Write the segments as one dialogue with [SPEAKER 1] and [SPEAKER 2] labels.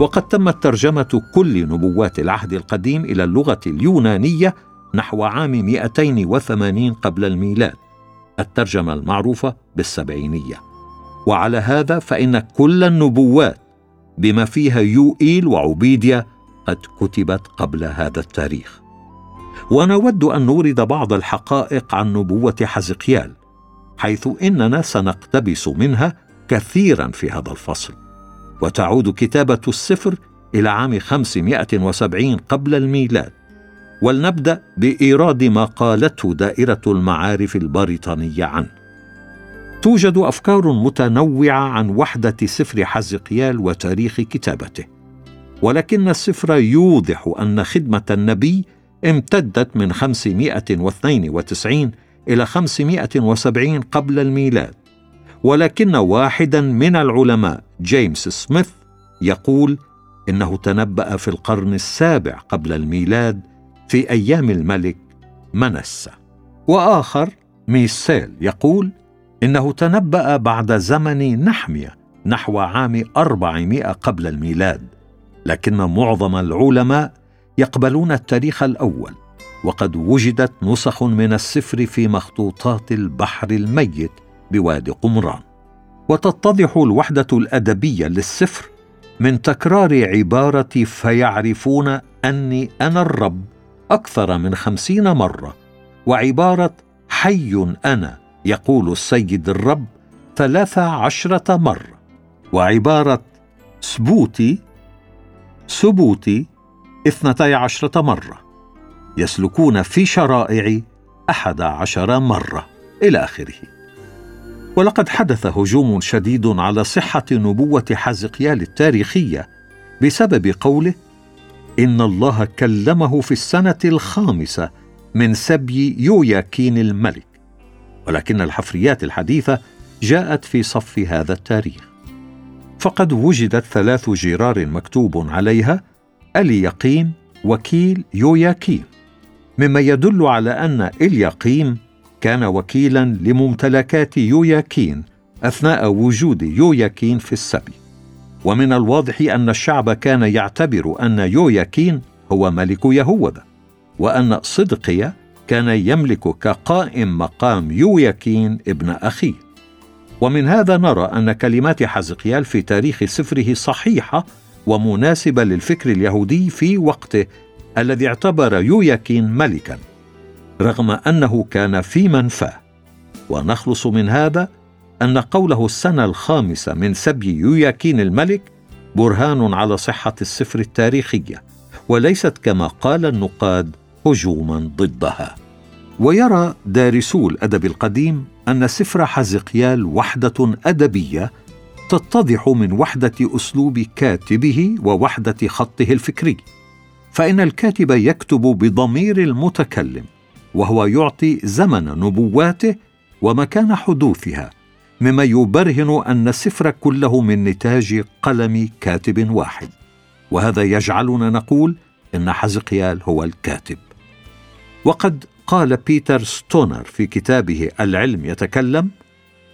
[SPEAKER 1] وقد تمت ترجمة كل نبوات العهد القديم إلى اللغة اليونانية نحو عام 280 قبل الميلاد الترجمة المعروفة بالسبعينية. وعلى هذا فإن كل النبوات بما فيها يوئيل وعبيديا قد كتبت قبل هذا التاريخ. ونود أن نورد بعض الحقائق عن نبوة حزقيال حيث إننا سنقتبس منها كثيرا في هذا الفصل. وتعود كتابة السفر إلى عام 570 قبل الميلاد. ولنبدأ بإيراد ما قالته دائرة المعارف البريطانية عنه. توجد أفكار متنوعة عن وحدة سفر حزقيال وتاريخ كتابته. ولكن السفر يوضح أن خدمة النبي امتدت من 592 إلى 570 قبل الميلاد. ولكن واحدا من العلماء جيمس سميث يقول إنه تنبأ في القرن السابع قبل الميلاد في أيام الملك منسى وآخر ميسيل يقول إنه تنبأ بعد زمن نحمية نحو عام 400 قبل الميلاد لكن معظم العلماء يقبلون التاريخ الأول وقد وجدت نسخ من السفر في مخطوطات البحر الميت بوادي قمران. وتتضح الوحدة الأدبية للسفر من تكرار عبارة فيعرفون أني أنا الرب أكثر من خمسين مرة وعبارة حي أنا يقول السيد الرب ثلاث عشرة مرة وعبارة سبوتي سبوتي اثنتي عشرة مرة يسلكون في شرائع أحد عشر مرة. إلى آخره. ولقد حدث هجوم شديد على صحة نبوة حزقيال التاريخية بسبب قوله إن الله كلمه في السنة الخامسة من سبي يوياكين الملك ولكن الحفريات الحديثة جاءت في صف هذا التاريخ. فقد وجدت ثلاث جرار مكتوب عليها اليقيم وكيل يوياكيم مما يدل على أن اليقيم كان وكيلا لممتلكات يوياكين أثناء وجود يوياكين في السبي. ومن الواضح أن الشعب كان يعتبر أن يوياكين هو ملك يهوذا وأن صدقيا كان يملك كقائم مقام يوياكين ابن أخيه. ومن هذا نرى أن كلمات حزقيال في تاريخ سفره صحيحة ومناسبة للفكر اليهودي في وقته الذي اعتبر يوياكين ملكا. رغم أنه كان في منفاه ونخلص من هذا أن قوله السنة الخامسة من سبي يوياكين الملك برهان على صحة السفر التاريخية وليست كما قال النقاد هجوما ضدها. ويرى دارسو الأدب القديم أن سفر حزقيال وحدة أدبية تتضح من وحدة أسلوب كاتبه ووحدة خطه الفكري. فإن الكاتب يكتب بضمير المتكلم وهو يعطي زمن نبواته ومكان حدوثها مما يبرهن أن السفر كله من نتاج قلم كاتب واحد. وهذا يجعلنا نقول إن حزقيال هو الكاتب. وقد قال بيتر ستونر في كتابه العلم يتكلم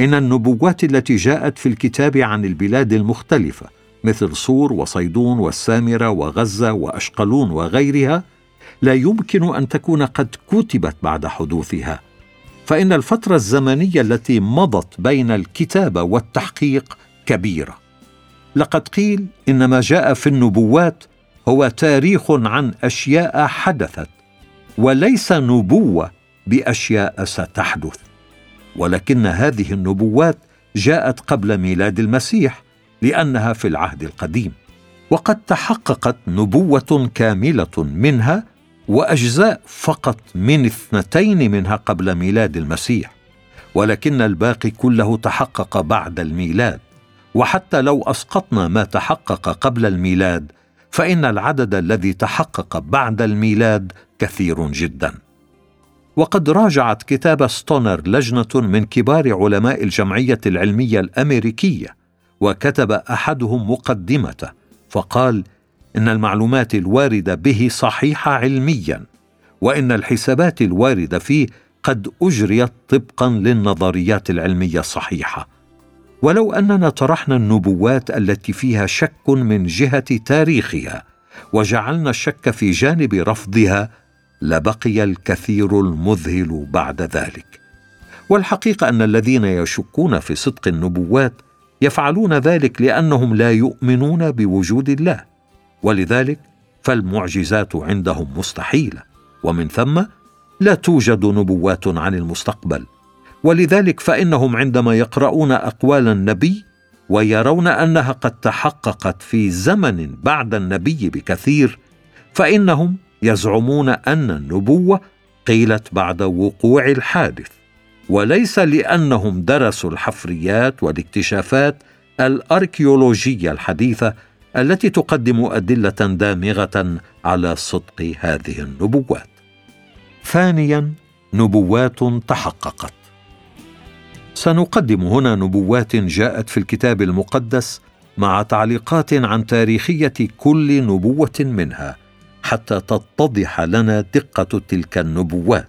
[SPEAKER 1] إن النبوات التي جاءت في الكتاب عن البلاد المختلفة مثل صور وصيدون والسامرة وغزة وأشقلون وغيرها لا يمكن أن تكون قد كتبت بعد حدوثها. فإن الفترة الزمنية التي مضت بين الكتابة والتحقيق كبيرة. لقد قيل إن ما جاء في النبوات هو تاريخ عن أشياء حدثت وليس نبوة بأشياء ستحدث. ولكن هذه النبوات جاءت قبل ميلاد المسيح لأنها في العهد القديم. وقد تحققت نبوة كاملة منها وأجزاء فقط من اثنتين منها قبل ميلاد المسيح ولكن الباقي كله تحقق بعد الميلاد. وحتى لو أسقطنا ما تحقق قبل الميلاد فإن العدد الذي تحقق بعد الميلاد كثير جدا. وقد راجعت كتاب ستونر لجنة من كبار علماء الجمعية العلمية الأمريكية وكتب أحدهم مقدمته فقال إن المعلومات الواردة به صحيحة علميا وإن الحسابات الواردة فيه قد أجريت طبقا للنظريات العلمية الصحيحة. ولو أننا طرحنا النبوات التي فيها شك من جهة تاريخها وجعلنا الشك في جانب رفضها لبقي الكثير المذهل بعد ذلك. والحقيقة أن الذين يشكون في صدق النبوات يفعلون ذلك لأنهم لا يؤمنون بوجود الله. ولذلك فالمعجزات عندهم مستحيلة ومن ثم لا توجد نبوات عن المستقبل. ولذلك فإنهم عندما يقرؤون أقوال النبي ويرون أنها قد تحققت في زمن بعد النبي بكثير فإنهم يزعمون أن النبوة قيلت بعد وقوع الحادث. وليس لأنهم درسوا الحفريات والاكتشافات الأركيولوجية الحديثة التي تقدم أدلة دامغة على صدق هذه النبوات. ثانيا نبوات تحققت. سنقدم هنا نبوات جاءت في الكتاب المقدس مع تعليقات عن تاريخية كل نبوة منها حتى تتضح لنا دقة تلك النبوات.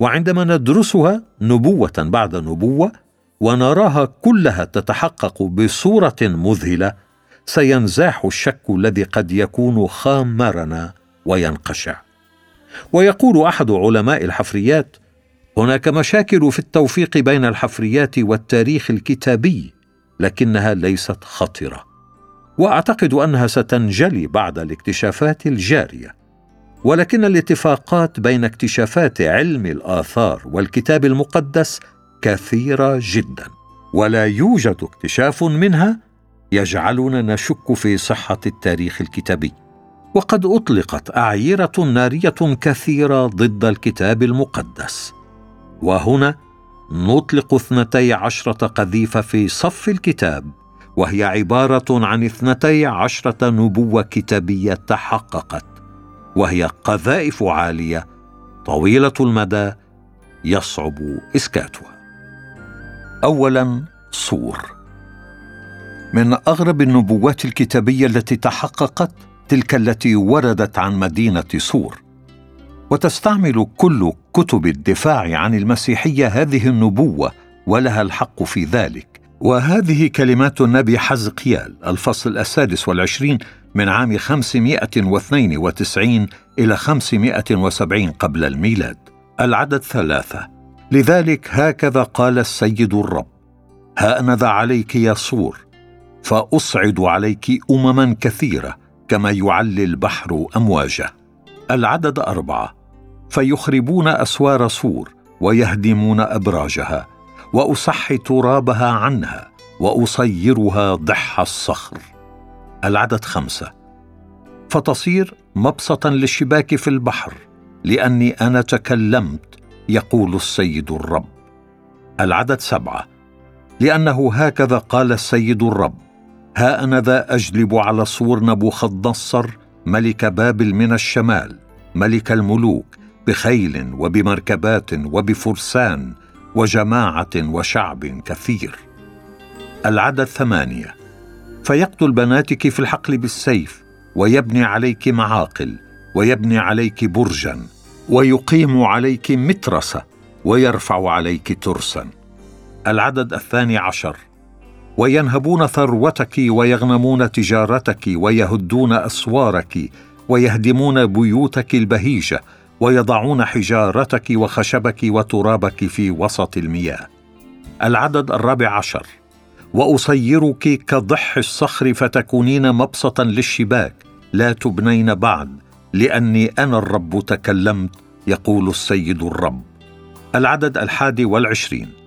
[SPEAKER 1] وعندما ندرسها نبوة بعد نبوة ونراها كلها تتحقق بصورة مذهلة سينزاح الشك الذي قد يكون خامرنا وينقشع. ويقول أحد علماء الحفريات هناك مشاكل في التوفيق بين الحفريات والتاريخ الكتابي لكنها ليست خطرة. وأعتقد أنها ستنجلي بعد الاكتشافات الجارية. ولكن الاتفاقات بين اكتشافات علم الآثار والكتاب المقدس كثيرة جدا ولا يوجد اكتشاف منها يجعلنا نشك في صحة التاريخ الكتابي. وقد أطلقت أعيرة نارية كثيرة ضد الكتاب المقدس. وهنا نطلق اثنتي عشرة قذيفة في صف الكتاب وهي عبارة عن اثنتي عشرة نبوة كتابية تحققت وهي قذائف عالية طويلة المدى يصعب إسكاتها. اولا صور من أغرب النبوات الكتابية التي تحققت تلك التي وردت عن مدينة صور وتستعمل كل كتب الدفاع عن المسيحية هذه النبوة ولها الحق في ذلك. وهذه كلمات النبي حزقيال الفصل السادس والعشرين من عام 592 إلى 570 قبل الميلاد. العدد ثلاثة. لذلك هكذا قال السيد الرب ها أنا ذا عليك يا صور فأصعد عليك أمما كثيرة كما يعلي البحر أمواجه. العدد أربعة. فيخربون أسوار صور ويهدمون أبراجها وأصحي ترابها عنها وأصيرها ضح الصخر. العدد خمسة. فتصير مبسطا للشباك في البحر لأني أنا تكلمت يقول السيد الرب. العدد سبعة. لأنه هكذا قال السيد الرب. ها أنا ذا أجلب على صور نبوخذ نصر ملك بابل من الشمال ملك الملوك بخيل وبمركبات وبفرسان وجماعة وشعب كثير. العدد ثمانية. فيقتل بناتك في الحقل بالسيف ويبني عليك معاقل ويبني عليك برجا ويقيم عليك مترسة ويرفع عليك ترسا. العدد الثاني عشر. وينهبون ثروتك ويغنمون تجارتك ويهدون أسوارك ويهدمون بيوتك البهيجة ويضعون حجارتك وخشبك وترابك في وسط المياه. العدد الرابع عشر. واصيرك كضح الصخر فتكونين مبسطا للشباك. لا تبنين بعد لأني أنا الرب تكلمت يقول السيد الرب. العدد الحادي والعشرين.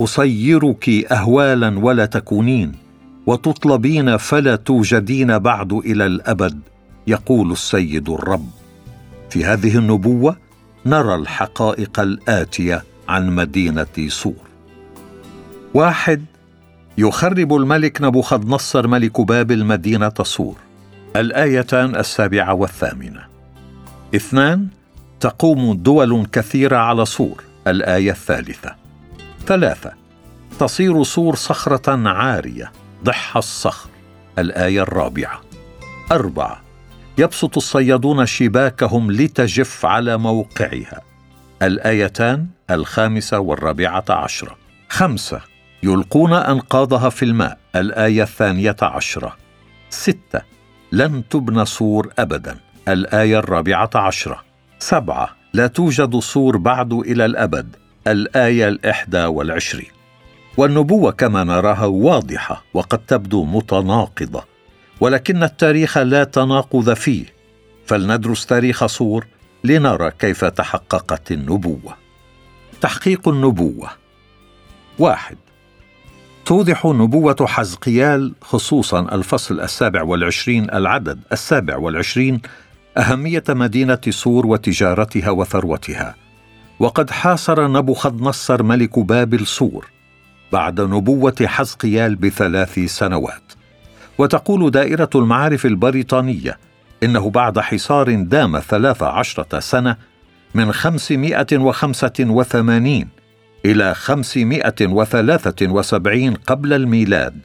[SPEAKER 1] أصيرك اهوالا ولا تكونين وتطلبين فلا توجدين بعد إلى الأبد يقول السيد الرب. في هذه النبوة نرى الحقائق الآتية عن مدينة صور واحد يخرب الملك نبوخذ نصر ملك بابل مدينه صور الآيتان السابعة والثامنة. اثنان تقوم دول كثيرة على صور الآية الثالثة. ثلاثة. تصير صور صخرة عارية ضح الصخر. الآية الرابعة. أربعة. يبسط الصيادون شباكهم لتجف على موقعها. الآيتان الخامسة والرابعة عشرة. خمسة. يلقون أنقاضها في الماء. الآية الثانية عشرة. ستة. لن تبنى سور أبدا. الآية الرابعة عشرة. سبعة. لا توجد سور بعد إلى الأبد. الآية الإحدى والعشرين. والنبوة كما نراها واضحة وقد تبدو متناقضة ولكن التاريخ لا تناقض فيه. فلندرس تاريخ صور لنرى كيف تحققت النبوة. تحقيق النبوة. واحد. توضح نبوة حزقيال خصوصا الفصل السابع والعشرين العدد السابع والعشرين أهمية مدينة سور وتجارتها وثروتها. وقد حاصر نبوخذ نصر ملك بابل سور بعد نبوة حزقيال بثلاث سنوات. وتقول دائرة المعارف البريطانية إنه بعد حصار دام ثلاث عشرة سنة من خمسمائة وخمسة وثمانين إلى خمسمائة وثلاثة وسبعين قبل الميلاد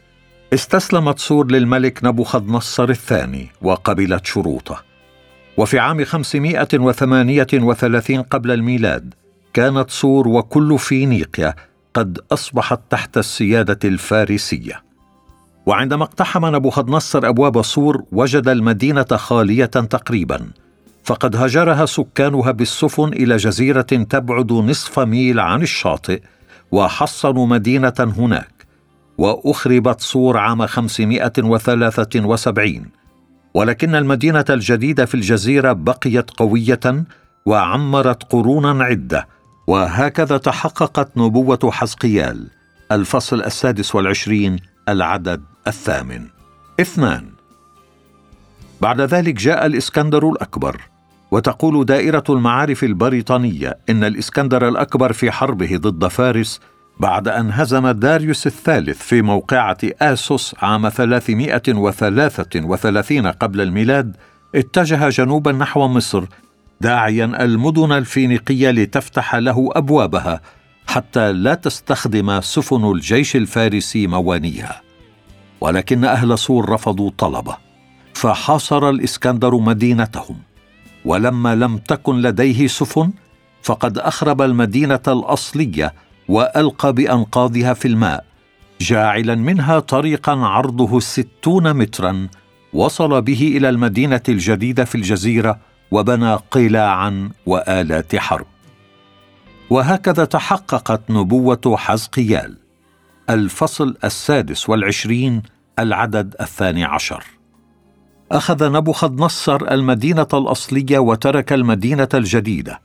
[SPEAKER 1] استسلمت سور للملك نبوخذ نصر الثاني وقبلت شروطه. وفي عام 538 قبل الميلاد كانت صور وكل فينيقيا قد أصبحت تحت السيادة الفارسية. وعندما اقتحم نبوخذ نصر أبواب صور وجد المدينة خالية تقريبا. فقد هجرها سكانها بالسفن إلى جزيرة تبعد نصف ميل عن الشاطئ وحصنوا مدينة هناك. وأخربت صور عام 573 ولكن المدينة الجديدة في الجزيرة بقيت قوية وعمرت قرونا عدة. وهكذا تحققت نبوة حزقيال الفصل السادس والعشرين العدد الثامن. اثنان. بعد ذلك جاء الإسكندر الأكبر وتقول دائرة المعارف البريطانية إن الإسكندر الأكبر في حربه ضد فارس بعد أن هزم داريوس الثالث في موقعة آسوس عام 333 قبل الميلاد اتجه جنوبا نحو مصر داعيا المدن الفينيقية لتفتح له أبوابها حتى لا تستخدم سفن الجيش الفارسي موانيها. ولكن أهل صور رفضوا طلبه فحاصر الإسكندر مدينتهم. ولما لم تكن لديه سفن فقد أخرب المدينة الأصلية وألقى بأنقاضها في الماء جاعلا منها طريقا عرضه ستون مترا وصل به إلى المدينة الجديدة في الجزيرة وبنى قلاعا وآلات حرب. وهكذا تحققت نبوة حزقيال. الفصل السادس والعشرين العدد الثاني عشر. أخذ نبوخذ نصر المدينة الأصلية وترك المدينة الجديدة.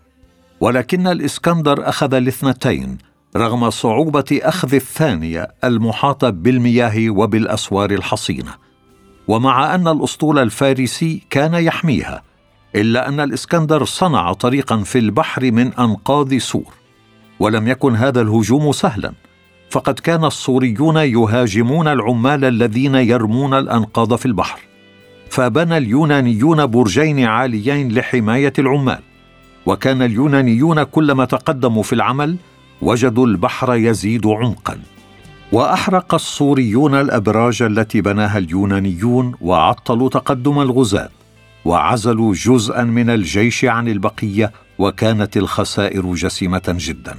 [SPEAKER 1] ولكن الإسكندر أخذ الاثنتين رغم صعوبة أخذ الثانية المحاطة بالمياه وبالأسوار الحصينة. ومع أن الأسطول الفارسي كان يحميها إلا أن الإسكندر صنع طريقا في البحر من أنقاض سور ولم يكن هذا الهجوم سهلا فقد كان الصوريون يهاجمون العمال الذين يرمون الأنقاض في البحر فبنى اليونانيون برجين عاليين لحماية العمال وكان اليونانيون كلما تقدموا في العمل وجدوا البحر يزيد عمقا. وأحرق الصوريون الأبراج التي بناها اليونانيون وعطلوا تقدم الغزاة. وعزلوا جزءا من الجيش عن البقية وكانت الخسائر جسيمة جدا.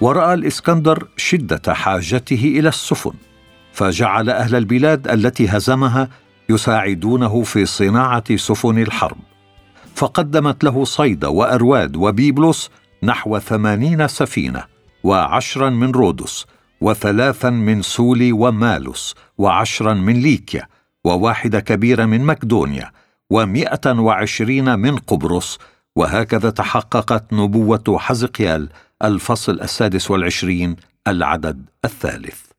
[SPEAKER 1] ورأى الإسكندر شدة حاجته إلى السفن فجعل أهل البلاد التي هزمها يساعدونه في صناعة سفن الحرب. فقدمت له صيدا وأرواد وبيبلس نحو ثمانين سفينة وعشرا من رودس وثلاثا من سولي ومالوس وعشرا من ليكيا وواحدة كبيرة من مكدونيا ومائة وعشرين من قبرص وهكذا تحققت نبوة حزقيال الفصل السادس والعشرين العدد الثالث.